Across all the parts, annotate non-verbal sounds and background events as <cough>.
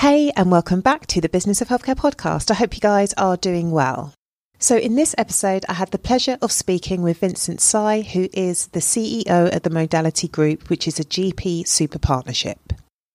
Hey, and welcome back to the Business of Healthcare podcast. I hope you guys are doing well. So, in this episode, I had the pleasure of speaking with Vincent Sai, who is the CEO of the Modality Group, which is a GP super partnership.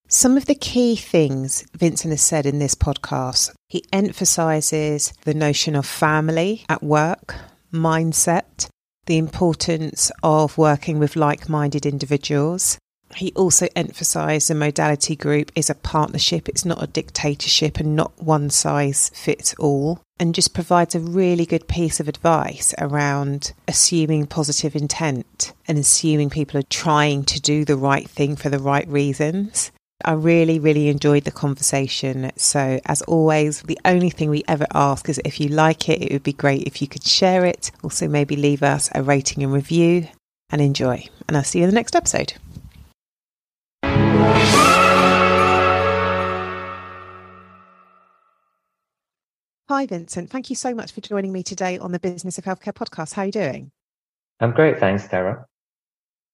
Some of the key things Vincent has said in this podcast, he emphasizes the notion of family at work, mindset, the importance of working with like minded individuals, he also emphasised the modality group is a partnership, it's not a dictatorship and not one size fits all, and just provides a really good piece of advice around assuming positive intent and assuming people are trying to do the right thing for the right reasons. I really, really enjoyed the conversation. So, as always, the only thing we ever ask is if you like it, it would be great if you could share it. Also, maybe leave us a rating and review and enjoy. And I'll see you in the next episode. Hi, Vincent. Thank you so much for joining me today on the Business of Healthcare podcast. How are you doing? I'm great. Thanks, Tara.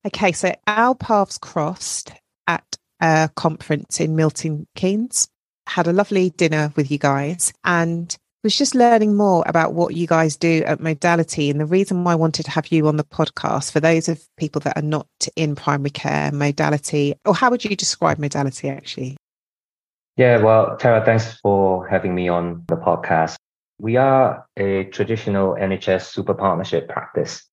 Okay, so our paths crossed at a conference in Milton Keynes. Had a lovely dinner with you guys and was just learning more about what you guys do at Modality. And the reason why I wanted to have you on the podcast for those of people that are not in primary care, Modality, or how would you describe Modality actually? Yeah, well, Tara, thanks for having me on the podcast. We are a traditional NHS super partnership practice.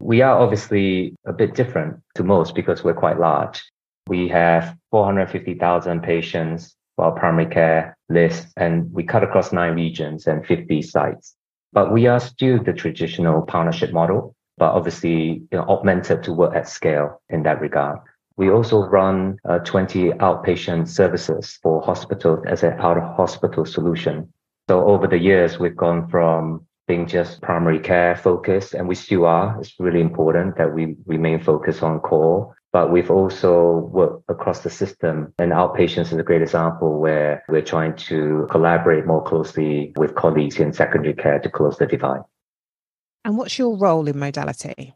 We are obviously a bit different to most because we're quite large. We have 450,000 patients our primary care list, and we cut across nine regions and 50 sites. But we are still the traditional partnership model, but obviously you know, augmented to work at scale in that regard. We also run uh, 20 outpatient services for hospitals as an out of hospital solution. So over the years, we've gone from being just primary care focused, and we still are. It's really important that we remain focused on core but we've also worked across the system. And outpatients is a great example where we're trying to collaborate more closely with colleagues in secondary care to close the divide. And what's your role in modality?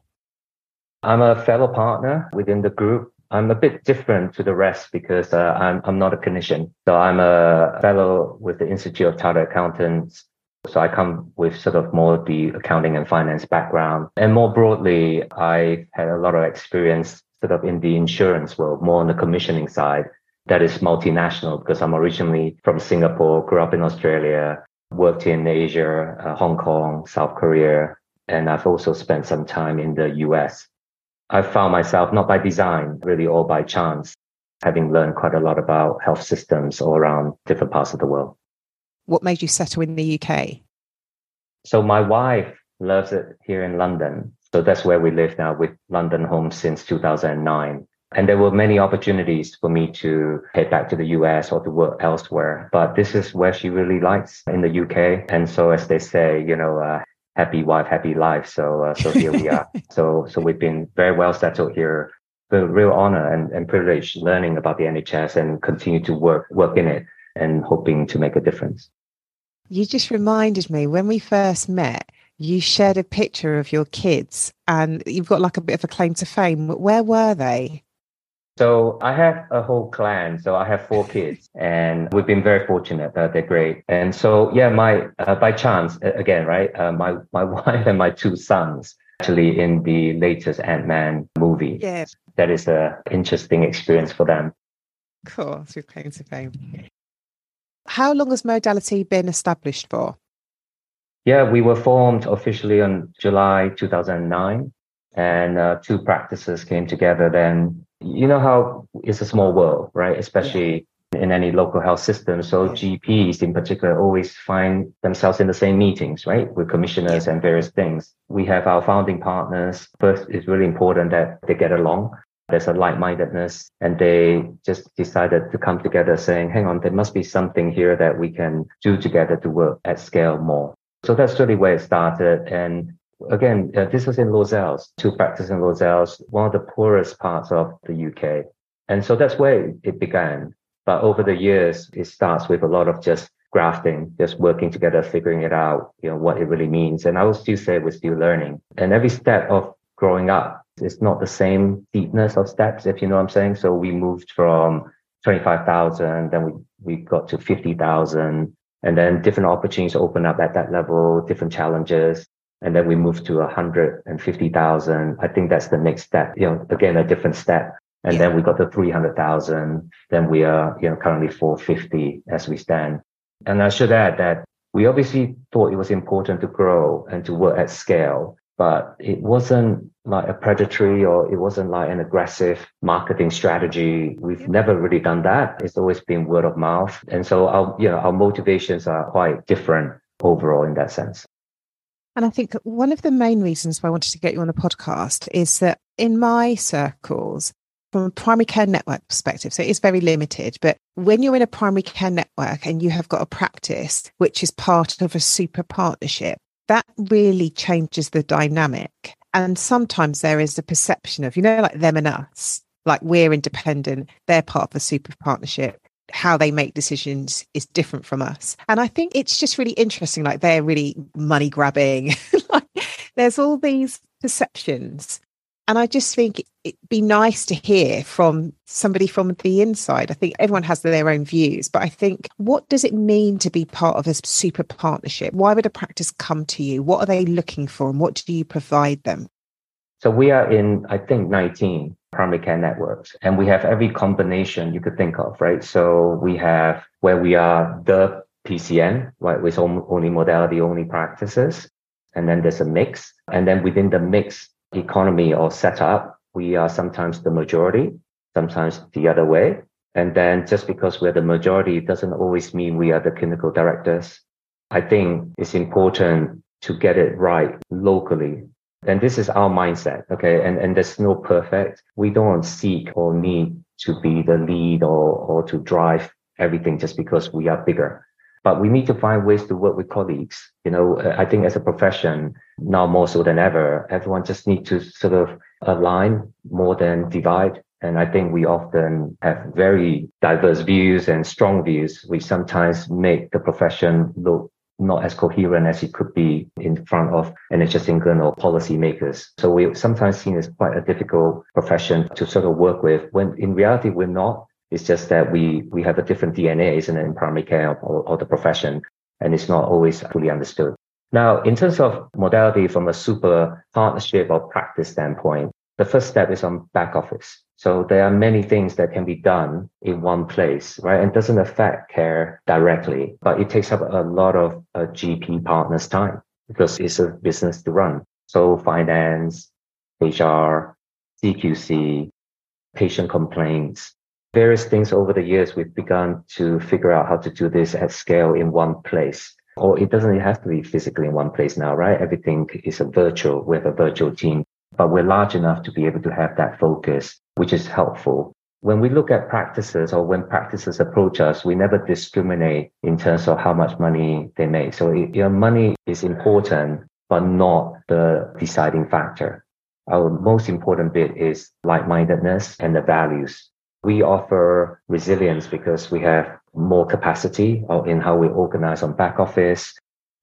I'm a fellow partner within the group. I'm a bit different to the rest because uh, I'm, I'm not a clinician. So I'm a fellow with the Institute of Chartered Accountants. So I come with sort of more the accounting and finance background. And more broadly, I had a lot of experience sort of in the insurance world, more on the commissioning side that is multinational because I'm originally from Singapore, grew up in Australia, worked in Asia, uh, Hong Kong, South Korea, and I've also spent some time in the US. I found myself not by design, really all by chance, having learned quite a lot about health systems all around different parts of the world. What made you settle in the UK? So my wife loves it here in London. So that's where we live now with London Home since 2009. And there were many opportunities for me to head back to the US or to work elsewhere. But this is where she really likes in the UK. And so, as they say, you know, uh, happy wife, happy life. So, uh, so here we are. <laughs> So, so we've been very well settled here. The real honor and, and privilege learning about the NHS and continue to work, work in it and hoping to make a difference. You just reminded me when we first met, you shared a picture of your kids and you've got like a bit of a claim to fame. Where were they? So I have a whole clan. So I have four kids, and we've been very fortunate that they're great. And so yeah, my uh, by chance again, right? Uh, my my <laughs> wife and my two sons actually in the latest Ant-Man movie. Yeah. That is an interesting experience for them. Cool. Through claim to fame. How long has modality been established for? Yeah, we were formed officially on July 2009, and uh, two practices came together. Then, you know how it's a small world, right? Especially yeah. in any local health system. So. GPs in particular always find themselves in the same meetings, right? With commissioners yeah. and various things. We have our founding partners. First, it's really important that they get along there's a like-mindedness and they just decided to come together saying hang on there must be something here that we can do together to work at scale more so that's really where it started and again uh, this was in Lozells two practices in Lozells one of the poorest parts of the uk and so that's where it began but over the years it starts with a lot of just grafting, just working together, figuring it out, you know, what it really means. And I would still say we're still learning. And every step of growing up it's not the same deepness of steps, if you know what I'm saying. So we moved from 25,000, then we, we got to 50,000, and then different opportunities open up at that level, different challenges. And then we move to 150,000. I think that's the next step, you know, again, a different step. And yeah. then we got to 300,000. Then we are, you know, currently 450 as we stand. And I should add that we obviously thought it was important to grow and to work at scale but it wasn't like a predatory or it wasn't like an aggressive marketing strategy. We've never really done that. It's always been word of mouth. And so our, you know, our motivations are quite different overall in that sense. And I think one of the main reasons why I wanted to get you on the podcast is that in my circles, from a primary care network perspective, so it's very limited, but when you're in a primary care network and you have got a practice which is part of a super partnership, that really changes the dynamic. And sometimes there is a perception of, you know, like them and us, like we're independent, they're part of a super partnership. How they make decisions is different from us. And I think it's just really interesting. Like they're really money grabbing. <laughs> like there's all these perceptions and I just think it'd be nice to hear from somebody from the inside. I think everyone has their own views, but I think what does it mean to be part of a super partnership? Why would a practice come to you? What are they looking for and what do you provide them? So we are in, I think, 19 primary care networks, and we have every combination you could think of, right? So we have where we are the PCN, right, with only modality only practices. And then there's a mix. And then within the mix, economy or setup, we are sometimes the majority, sometimes the other way. And then just because we're the majority doesn't always mean we are the clinical directors. I think it's important to get it right locally. And this is our mindset. Okay. And, and there's no perfect. We don't seek or need to be the lead or, or to drive everything just because we are bigger but we need to find ways to work with colleagues. You know, uh, I think as a profession, now more so than ever, everyone just need to sort of align more than divide. And I think we often have very diverse views and strong views, which sometimes make the profession look not as coherent as it could be in front of NHS England or policymakers. So we're sometimes seen as quite a difficult profession to sort of work with when in reality we're not. It's just that we we have a different DNA, isn't it, in primary care or, or the profession, and it's not always fully understood. Now, in terms of modality from a super partnership or practice standpoint, the first step is on back office. So there are many things that can be done in one place, right? And doesn't affect care directly, but it takes up a lot of uh, a GP partner's time because it's a business to run. So finance, HR, CQC, patient complaints, various things over the years, we've begun to figure out how to do this at scale in one place. Or it doesn't have to be physically in one place now, right? Everything is a virtual. We have a virtual team, but we're large enough to be able to have that focus, which is helpful. When we look at practices or when practices approach us, we never discriminate in terms of how much money they make. So your money is important, but not the deciding factor. Our most important bit is like-mindedness and the values we offer resilience because we have more capacity uh, in how we organize on back office.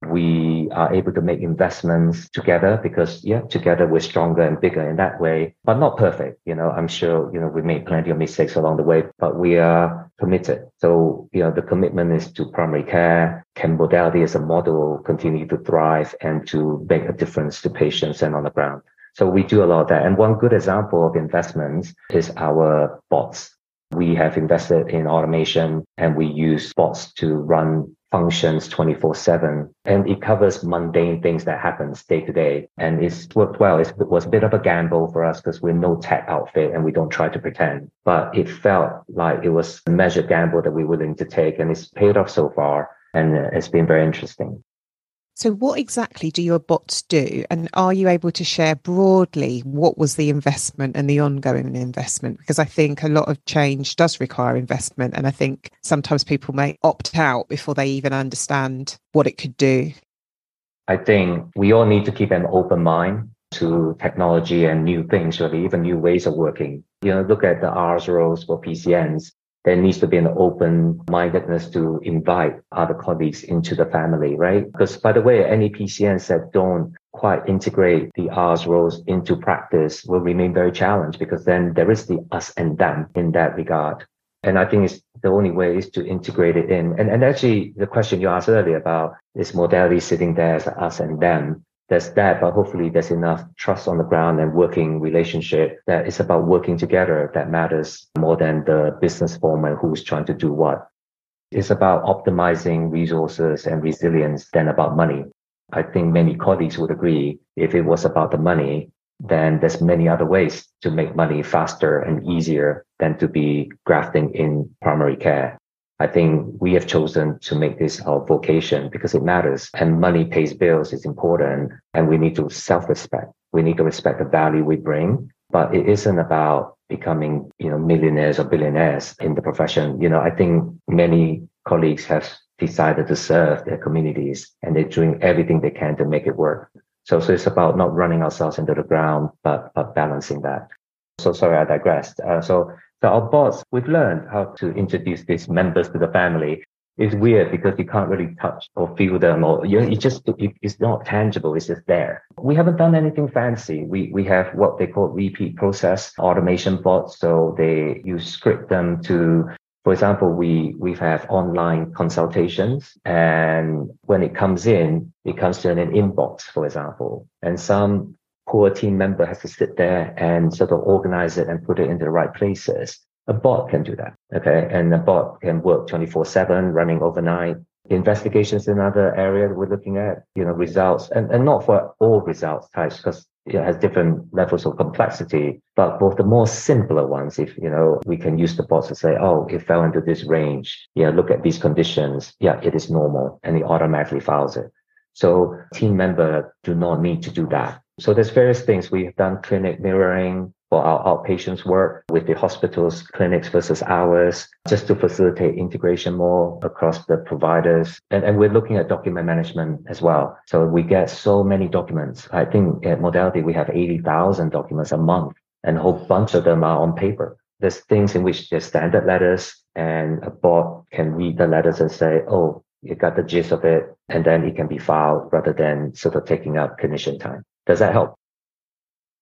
We are able to make investments together because, yeah, together we're stronger and bigger in that way, but not perfect. You know, I'm sure, you know, we made plenty of mistakes along the way, but we are committed. So, you know, the commitment is to primary care. Can modality as a model continue to thrive and to make a difference to patients and on the ground? So we do a lot of that. And one good example of investments is our bots. We have invested in automation and we use bots to run functions 24 7 and it covers mundane things that happens day to day. And it's worked well. It was a bit of a gamble for us because we're no tech outfit and we don't try to pretend. But it felt like it was a measured gamble that we're willing to take and it's paid off so far and it's been very interesting so, what exactly do your bots do? And are you able to share broadly what was the investment and the ongoing investment? Because I think a lot of change does require investment. And I think sometimes people may opt out before they even understand what it could do. I think we all need to keep an open mind to technology and new things, really, even new ways of working. You know, look at the ARRS roles for PCNs there needs to be an open mindedness to invite other colleagues into the family, right? Because by the way, any PCNs that don't quite integrate the ARRS roles into practice will remain very challenged because then there is the us and them in that regard. And I think it's the only way is to integrate it in. And, and actually the question you asked earlier about this modality sitting there as us and them, there's that, but hopefully there's enough trust on the ground and working relationship that it's about working together that matters more than the business form and who's trying to do what. It's about optimizing resources and resilience than about money. I think many colleagues would agree if it was about the money, then there's many other ways to make money faster and easier than to be grafting in primary care. I think we have chosen to make this our vocation because it matters and money pays bills is important and we need to self-respect. We need to respect the value we bring, but it isn't about becoming, you know, millionaires or billionaires in the profession. You know, I think many colleagues have decided to serve their communities and they're doing everything they can to make it work. So, so it's about not running ourselves into the ground, but, but balancing that. So sorry, I digressed. Uh, so so our bots, we've learned how to introduce these members to the family. It's weird because you can't really touch or feel them or you, you just, it's not tangible. It's just there. We haven't done anything fancy. We, we have what they call repeat process automation bots. So they, you script them to for example, we we have online consultations, and when it comes in, it comes to an inbox, for example, and some core team member has to sit there and sort of organize it and put it into the right places. A bot can do that. Okay. And a bot can work 24 seven running overnight. Investigations in another area we're looking at, you know, results and, and not for all results types because it has different levels of complexity, but both the more simpler ones, if, you know, we can use the bots to say, oh, it fell into this range. Yeah. Look at these conditions. Yeah. It is normal and it automatically files it. So team member do not need to do that. So there's various things. We've done clinic mirroring for our outpatients work with the hospitals, clinics versus ours, just to facilitate integration more across the providers. And, and we're looking at document management as well. So we get so many documents. I think at modality, we have 80,000 documents a month and a whole bunch of them are on paper. There's things in which there's standard letters and a bot can read the letters and say, oh, you got the gist of it. And then it can be filed rather than sort of taking up clinician time. Does that help?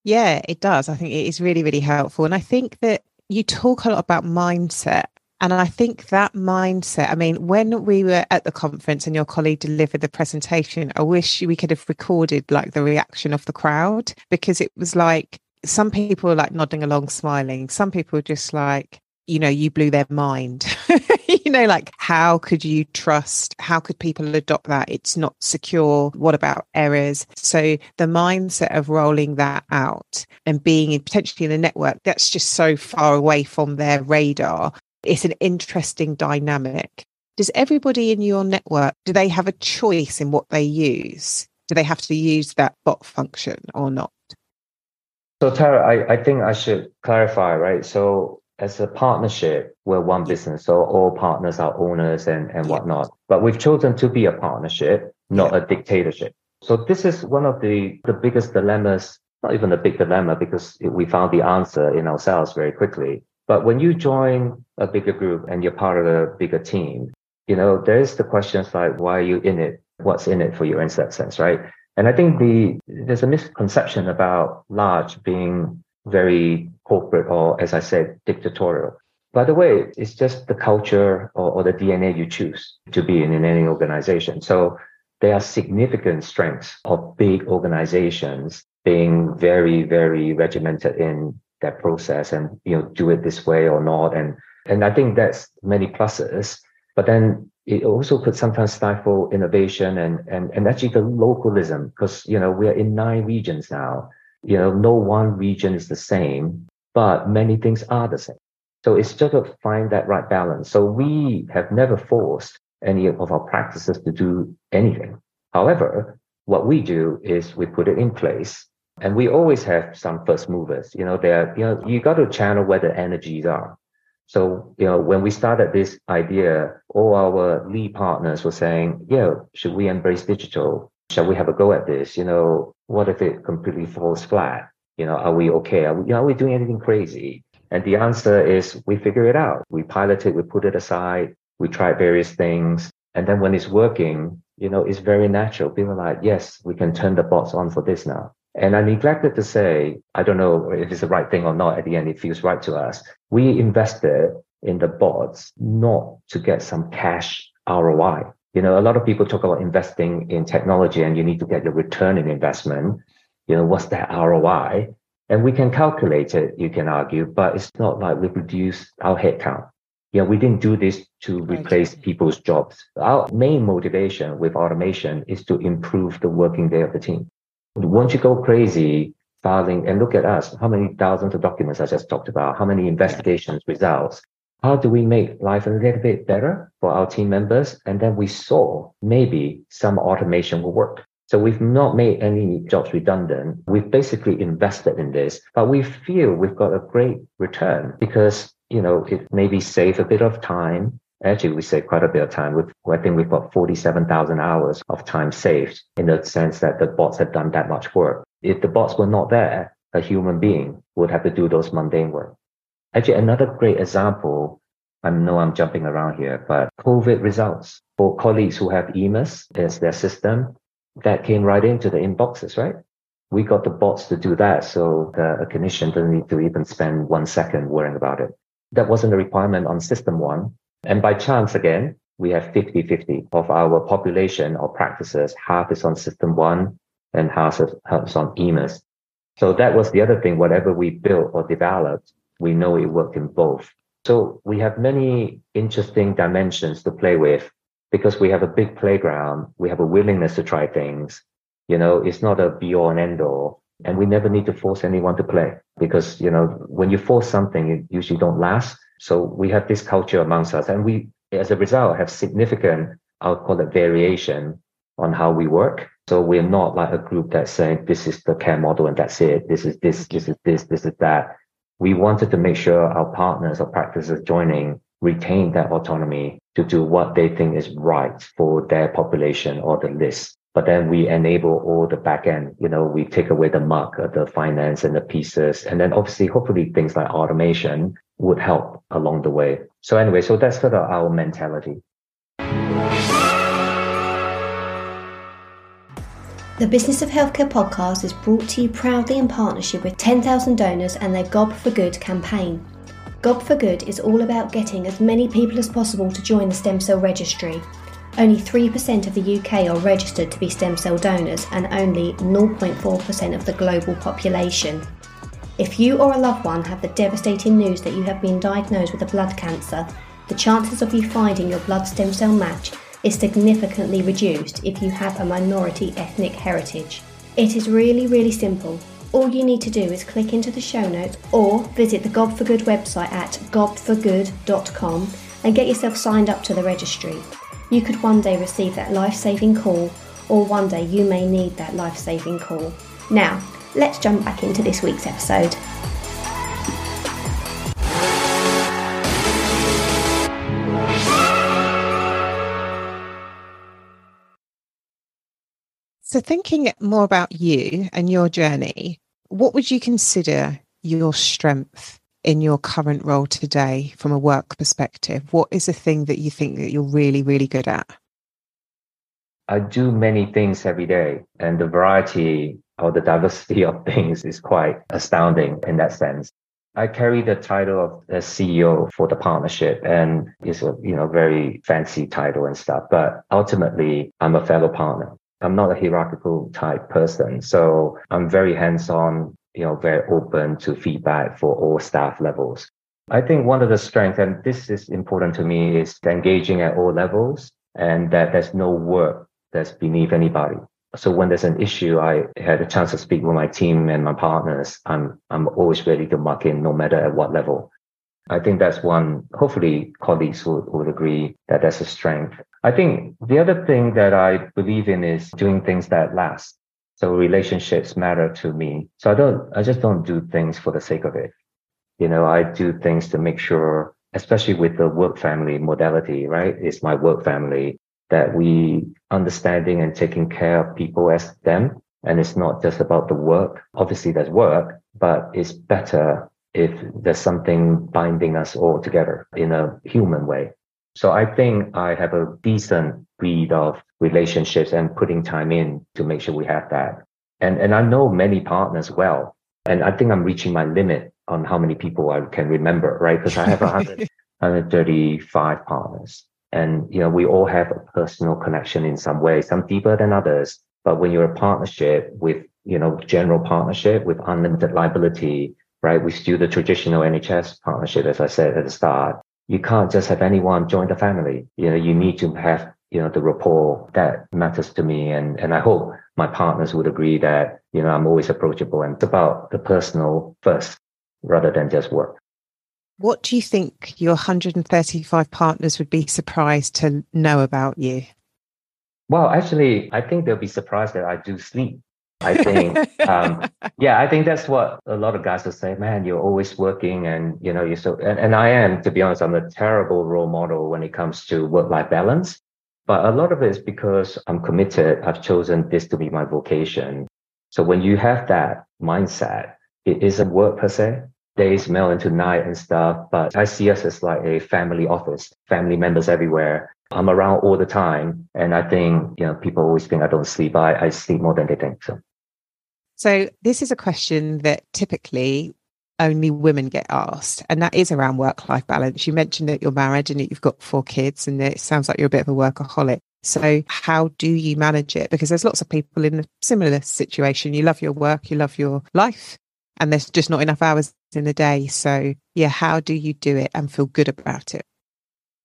Yeah, it does. I think it is really, really helpful. And I think that you talk a lot about mindset. And I think that mindset, I mean, when we were at the conference and your colleague delivered the presentation, I wish we could have recorded like the reaction of the crowd because it was like some people were like nodding along, smiling. Some people were just like, you know, you blew their mind. <laughs> you know, like how could you trust? How could people adopt that? It's not secure. What about errors? So the mindset of rolling that out and being in, potentially in a network that's just so far away from their radar. It's an interesting dynamic. Does everybody in your network, do they have a choice in what they use? Do they have to use that bot function or not? So Tara, I, I think I should clarify, right? So as a partnership, we're one business. So all partners are owners and, and whatnot. But we've chosen to be a partnership, not yeah. a dictatorship. So this is one of the, the biggest dilemmas, not even a big dilemma because we found the answer in ourselves very quickly. But when you join a bigger group and you're part of a bigger team, you know, there's the questions like, why are you in it? what's in it for you in that sense, right? And I think the there's a misconception about large being very corporate or, as I said, dictatorial. By the way, it's just the culture or, or the DNA you choose to be in, in any organization. So there are significant strengths of big organizations being very, very regimented in their process and you know do it this way or not. And and I think that's many pluses. But then it also could sometimes stifle innovation and and, and actually the localism because you know we're in nine regions now. You know, no one region is the same, but many things are the same. So it's just to find that right balance. So we have never forced any of our practices to do anything. However, what we do is we put it in place and we always have some first movers. You know, there, you know, you got to channel where the energies are. So, you know, when we started this idea, all our lead partners were saying, yeah, should we embrace digital? Shall we have a go at this? You know, what if it completely falls flat? You know, are we okay? Are we, are we doing anything crazy? And the answer is we figure it out. We pilot it, we put it aside, we try various things. And then when it's working, you know, it's very natural. People are like, yes, we can turn the bots on for this now. And I neglected to say, I don't know if it's the right thing or not. At the end, it feels right to us. We invested in the bots not to get some cash ROI. You know, a lot of people talk about investing in technology and you need to get your return in investment. You know, what's that ROI? And we can calculate it, you can argue, but it's not like we reduce our headcount. Yeah, we didn't do this to replace people's jobs. Our main motivation with automation is to improve the working day of the team. Once you go crazy filing and look at us, how many thousands of documents I just talked about, how many investigations results, how do we make life a little bit better for our team members? And then we saw maybe some automation will work. So we've not made any jobs redundant. We've basically invested in this, but we feel we've got a great return because, you know, it maybe save a bit of time. Actually, we save quite a bit of time. With, I think we've got 47,000 hours of time saved in the sense that the bots have done that much work. If the bots were not there, a human being would have to do those mundane work. Actually, another great example I know I'm jumping around here, but COVID results for colleagues who have EMIS as their system, that came right into the inboxes, right? We got the bots to do that. So the clinician doesn't need to even spend one second worrying about it. That wasn't a requirement on SystmOne. And by chance, again, we have 50 50 of our population or practices. Half is on SystmOne and half is, half is on EMIS. So that was the other thing. Whatever we built or developed, we know it worked in both. So we have many interesting dimensions to play with because we have a big playground, we have a willingness to try things. You know, it's not a be all and end all. And we never need to force anyone to play because, you know, when you force something, it usually don't last. So we have this culture amongst us and we, as a result, have significant, I'll call it variation on how we work. So we're not like a group that's saying this is the care model and that's it. This is this, this is this, this is that. We wanted to make sure our partners or practices joining retain that autonomy to do what they think is right for their population or the list. But then we enable all the back end, you know, we take away the muck, of the finance and the pieces. And then obviously, hopefully things like automation would help along the way. So anyway, so that's sort of our mentality. The Business of Healthcare podcast is brought to you proudly in partnership with 10,000 donors and their Gob for Good campaign. Gob for Good is all about getting as many people as possible to join the stem cell registry. Only 3% of the UK are registered to be stem cell donors and only 0.4% of the global population. If you or a loved one have the devastating news that you have been diagnosed with a blood cancer, the chances of you finding your blood stem cell match is significantly reduced if you have a minority ethnic heritage. It is really, really simple all you need to do is click into the show notes or visit the Gob for Good website at gobforgood.com and get yourself signed up to the registry. You could one day receive that life saving call, or one day you may need that life saving call. Now, let's jump back into this week's episode. So, thinking more about you and your journey, what would you consider your strength in your current role today from a work perspective? What is a thing that you think that you're really, really good at? I do many things every day and the variety or the diversity <laughs> of things is quite astounding in that sense. I carry the title of the CEO for the partnership and it's a, you know, very fancy title and stuff, but ultimately I'm a fellow partner. I'm not a hierarchical type person. So I'm very hands on, you know, very open to feedback for all staff levels. I think one of the strengths, and this is important to me, is engaging at all levels and that there's no work that's beneath anybody. So when there's an issue, I had a chance to speak with my team and my partners. I'm, I'm always ready to muck in no matter at what level. I think that's one, hopefully colleagues would, would agree that that's a strength. I think the other thing that I believe in is doing things that last. So relationships matter to me. So I don't, I just don't do things for the sake of it. You know, I do things to make sure, especially with the work family modality, right? It's my work family that we understanding and taking care of people as them. And it's not just about the work. Obviously there's work, but it's better if there's something binding us all together in a human way. So I think I have a decent breed of relationships and putting time in to make sure we have that. And, and I know many partners well. And I think I'm reaching my limit on how many people I can remember, right? Because I have 100, 135 <laughs> partners. And, you know, we all have a personal connection in some way, some deeper than others. But when you're a partnership with, you know, general partnership with unlimited liability, right? We still the traditional NHS partnership, as I said at the start. You can't just have anyone join the family. You know, you need to have, you know, the rapport that matters to me. And, and I hope my partners would agree that, you know, I'm always approachable and it's about the personal first rather than just work. What do you think your 135 partners would be surprised to know about you? Well, actually, I think they'll be surprised that I do sleep. I think, um, <laughs> yeah, I think that's what a lot of guys will say. Man, you're always working, and you know, you're so. And, and I am, to be honest, I'm a terrible role model when it comes to work-life balance. But a lot of it is because I'm committed. I've chosen this to be my vocation. So when you have that mindset, it isn't work per se days melt into night and stuff. But I see us as like a family office, family members everywhere. I'm around all the time. And I think, you know, people always think I don't sleep. I, I sleep more than they think. So. So this is a question that typically only women get asked, and that is around work life balance. You mentioned that you're married and that you've got four kids, and it sounds like you're a bit of a workaholic. So, how do you manage it? Because there's lots of people in a similar situation. You love your work, you love your life, and there's just not enough hours in the day. So, yeah, how do you do it and feel good about it?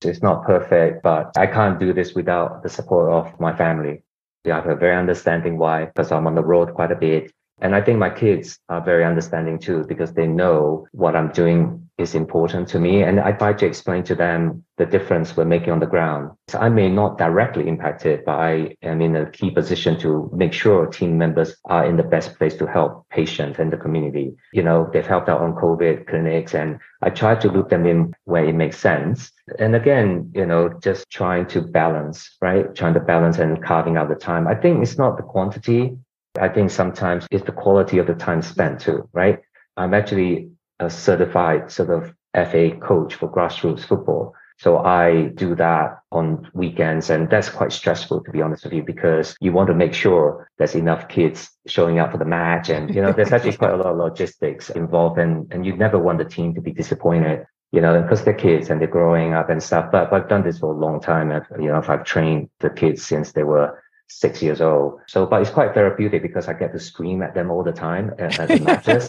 It's not perfect, but I can't do this without the support of my family. They are very understanding why, because I'm on the road quite a bit. And I think my kids are very understanding too, because they know what I'm doing is important to me. And I try to explain to them the difference we're making on the ground. So I may not directly impact it, but I am in a key position to make sure team members are in the best place to help patients and the community. You know, they've helped out on COVID clinics and I try to loop them in where it makes sense. And again, you know, just trying to balance, right? Trying to balance and carving out the time. I think it's not the quantity I think sometimes it's the quality of the time spent too, right? I'm actually a certified sort of FA coach for grassroots football. So I do that on weekends and that's quite stressful to be honest with you because you want to make sure there's enough kids showing up for the match and you know there's actually quite a lot of logistics involved and, and you never want the team to be disappointed you know because they're kids and they're growing up and stuff but, but I've done this for a long time I've, you know if I've trained the kids since they were six years old. So, but it's quite therapeutic because I get to scream at them all the time at, at the matches,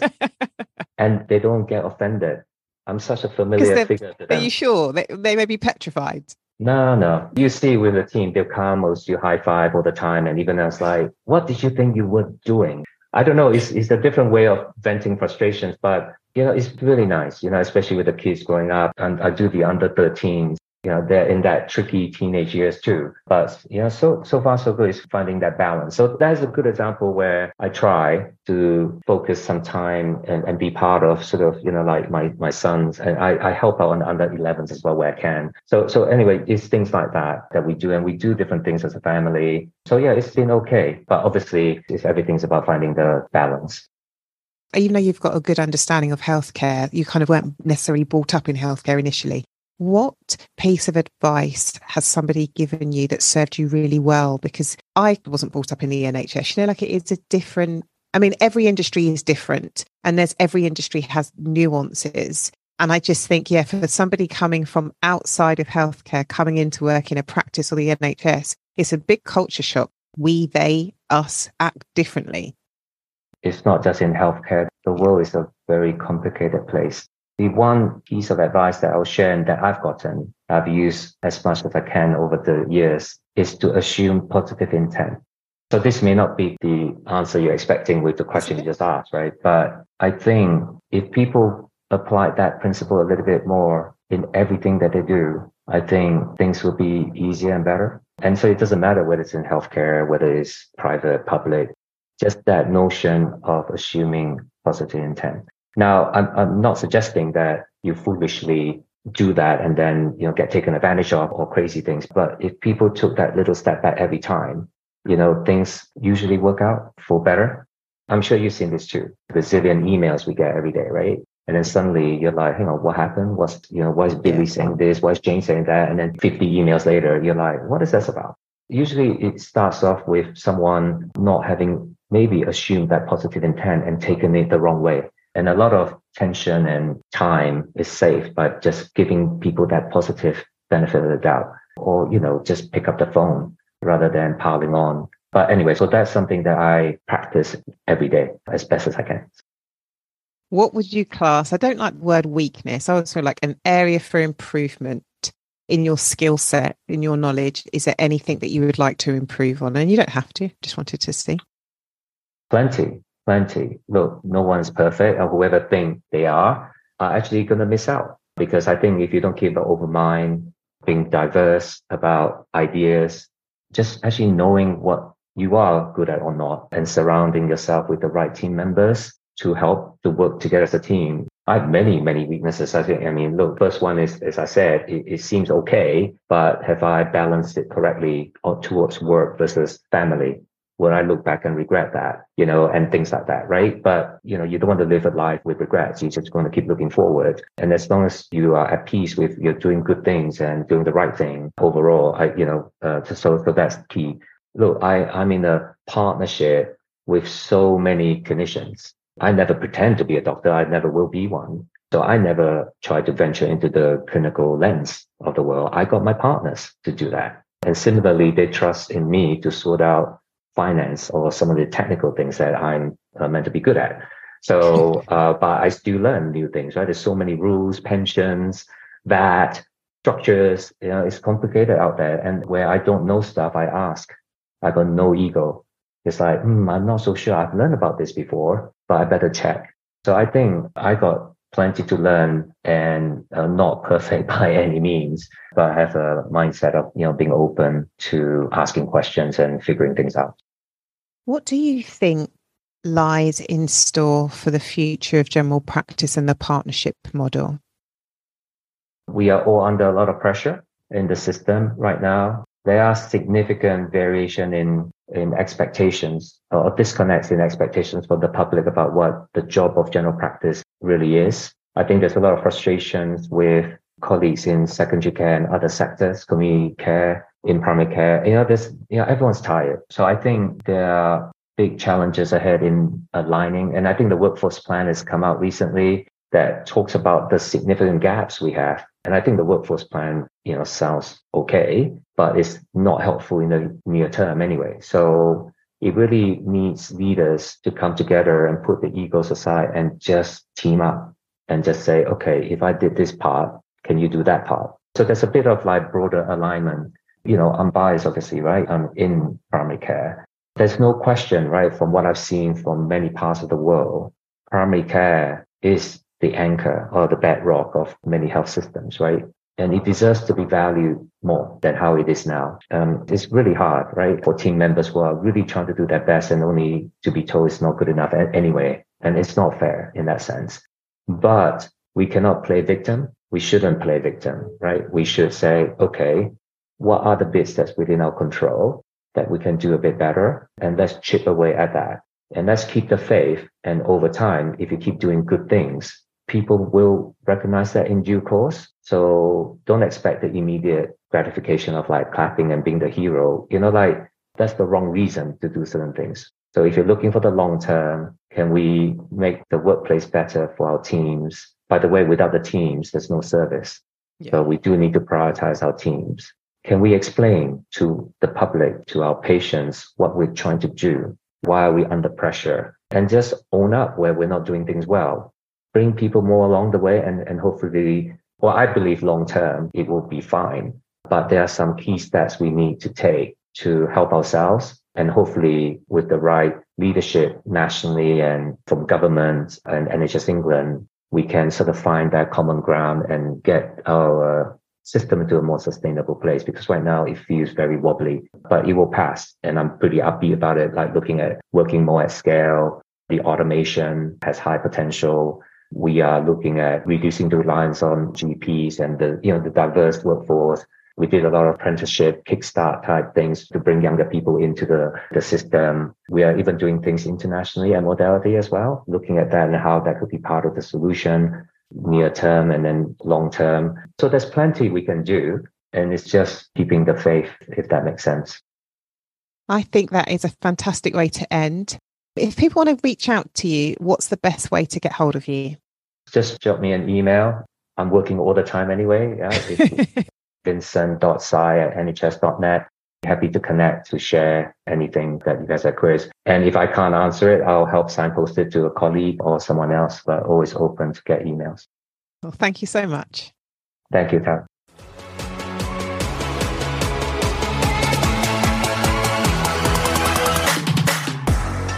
<laughs> and they don't get offended. I'm such a familiar figure to them. Are you sure they, they may be petrified? No, no. You see with the team, they'll come or you high five all the time, and even as like, what did you think you were doing? I don't know. It's it's a different way of venting frustrations, but you know, it's really nice. You know, especially with the kids growing up, and I do the under 13s you know, they're in that tricky teenage years too. But, you know, so, so far so good is finding that balance. So that is a good example where I try to focus some time and, and be part of sort of, you know, like my, my sons and I, I help out on under 11s as well where I can. So, so anyway, it's things like that that we do and we do different things as a family. So yeah, it's been okay. But obviously it's, everything's about finding the balance even though you've got a good understanding of healthcare, you kind of weren't necessarily brought up in healthcare initially. What piece of advice has somebody given you that served you really well? Because I wasn't brought up in the NHS, you know, like it is a different, I mean, every industry is different and there's every industry has nuances. And I just think, yeah, for somebody coming from outside of healthcare, coming into work in a practice or the NHS, it's a big culture shock. We, they, us act differently. It's not just in healthcare. The world is a very complicated place. The one piece of advice that I'll share and that I've gotten, I've used as much as I can over the years, is to assume positive intent. So this may not be the answer you're expecting with the question you just asked, right? But I think if people apply that principle a little bit more in everything that they do, I think things will be easier and better. And so it doesn't matter whether it's in healthcare, whether it's private, public, just that notion of assuming positive intent. Now, I'm, I'm not suggesting that you foolishly do that and then, you know, get taken advantage of or crazy things. But if people took that little step back every time, you know, things usually work out for better. I'm sure you've seen this too. The zillion emails we get every day, right? And then suddenly you're like, hang on, what happened? What's, you know, why is Billy saying this? Why is Jane saying that? And then 50 emails later, you're like, what is this about? Usually it starts off with someone not having maybe assumed that positive intent and taken it the wrong way. And a lot of tension and time is saved by just giving people that positive benefit of the doubt or, you know, just pick up the phone rather than piling on. But anyway, so that's something that I practice every day as best as I can. What would you class? I don't like the word weakness. I also like an area for improvement in your skill set, in your knowledge. Is there anything that you would like to improve on? And you don't have to, just wanted to see. Plenty plenty. Look, no one's perfect, and whoever think they are are actually going to miss out. Because I think if you don't keep an open mind, being diverse about ideas, just actually knowing what you are good at or not, and surrounding yourself with the right team members to help to work together as a team. I have many, many weaknesses. I think, I mean, look, first one is, as I said, it, it seems okay, but have I balanced it correctly towards work versus family? Will I look back and regret that, you know, and things like that, right? But, you know, you don't want to live a life with regrets. You're just going to keep looking forward. And as long as you are at peace with you're doing good things and doing the right thing overall, I, you know, uh, so, so that's key. Look, I, I'm in a partnership with so many clinicians. I never pretend to be a doctor. I never will be one. So I never try to venture into the clinical lens of the world. I got my partners to do that. And similarly, they trust in me to sort out finance or some of the technical things that I'm uh, meant to be good at. So, <laughs> uh, but I still learn new things, right? There's so many rules, pensions, that structures, you know, it's complicated out there. And where I don't know stuff, I ask. I got no ego. It's like, hmm, I'm not so sure. I've learned about this before, but I better check. So I think I got plenty to learn and uh, not perfect <laughs> by any means, but I have a mindset of, you know, being open to asking questions and figuring things out. What do you think lies in store for the future of general practice and the partnership model? We are all under a lot of pressure in the system right now. There are significant variation in, in expectations or disconnects in expectations for the public about what the job of general practice really is. I think there's a lot of frustrations with colleagues in secondary care and other sectors, community care, in primary care. You know, there's, you know, everyone's tired. So I think there are big challenges ahead in aligning. And I think the workforce plan has come out recently that talks about the significant gaps we have. And I think the workforce plan, you know, sounds okay, but it's not helpful in the near term anyway. So it really needs leaders to come together and put the egos aside and just team up and just say, okay, if I did this part, can you do that part? So there's a bit of like broader alignment you know, I'm biased, obviously, right? I'm in primary care. There's no question, right? From what I've seen from many parts of the world, primary care is the anchor or the bedrock of many health systems, right? And it deserves to be valued more than how it is now. Um, it's really hard, right? For team members who are really trying to do their best and only to be told it's not good enough anyway. And it's not fair in that sense. But we cannot play victim. We shouldn't play victim, right? We should say, okay, what are the bits that's within our control that we can do a bit better? And let's chip away at that. And let's keep the faith. And over time, if you keep doing good things, people will recognize that in due course. So don't expect the immediate gratification of like clapping and being the hero. You know, like that's the wrong reason to do certain things. So if you're looking for the long term, can we make the workplace better for our teams? By the way, without the teams, there's no service. Yeah. So we do need to prioritize our teams. Can we explain to the public, to our patients, what we're trying to do? Why are we under pressure? And just own up where we're not doing things well. Bring people more along the way and, and hopefully, well, I believe long term it will be fine. But there are some key steps we need to take to help ourselves and hopefully with the right leadership nationally and from government and NHS England, we can sort of find that common ground and get our system into a more sustainable place because right now it feels very wobbly, but it will pass. And I'm pretty upbeat about it, like looking at working more at scale. The automation has high potential. We are looking at reducing the reliance on GPs and the, you know, the diverse workforce. We did a lot of apprenticeship, kickstart type things to bring younger people into the, the system. We are even doing things internationally and Modality as well, looking at that and how that could be part of the solution near term and then long term. So there's plenty we can do. And it's just keeping the faith, if that makes sense. I think that is a fantastic way to end. If people want to reach out to you, what's the best way to get hold of you? Just drop me an email. I'm working all the time anyway. Yeah, <laughs> vincent.sai at nhs.net. Happy to connect, to share anything that you guys have queries. And if I can't answer it, I'll help signpost it to a colleague or someone else, but always open to get emails. Well, thank you so much. Thank you, Tara.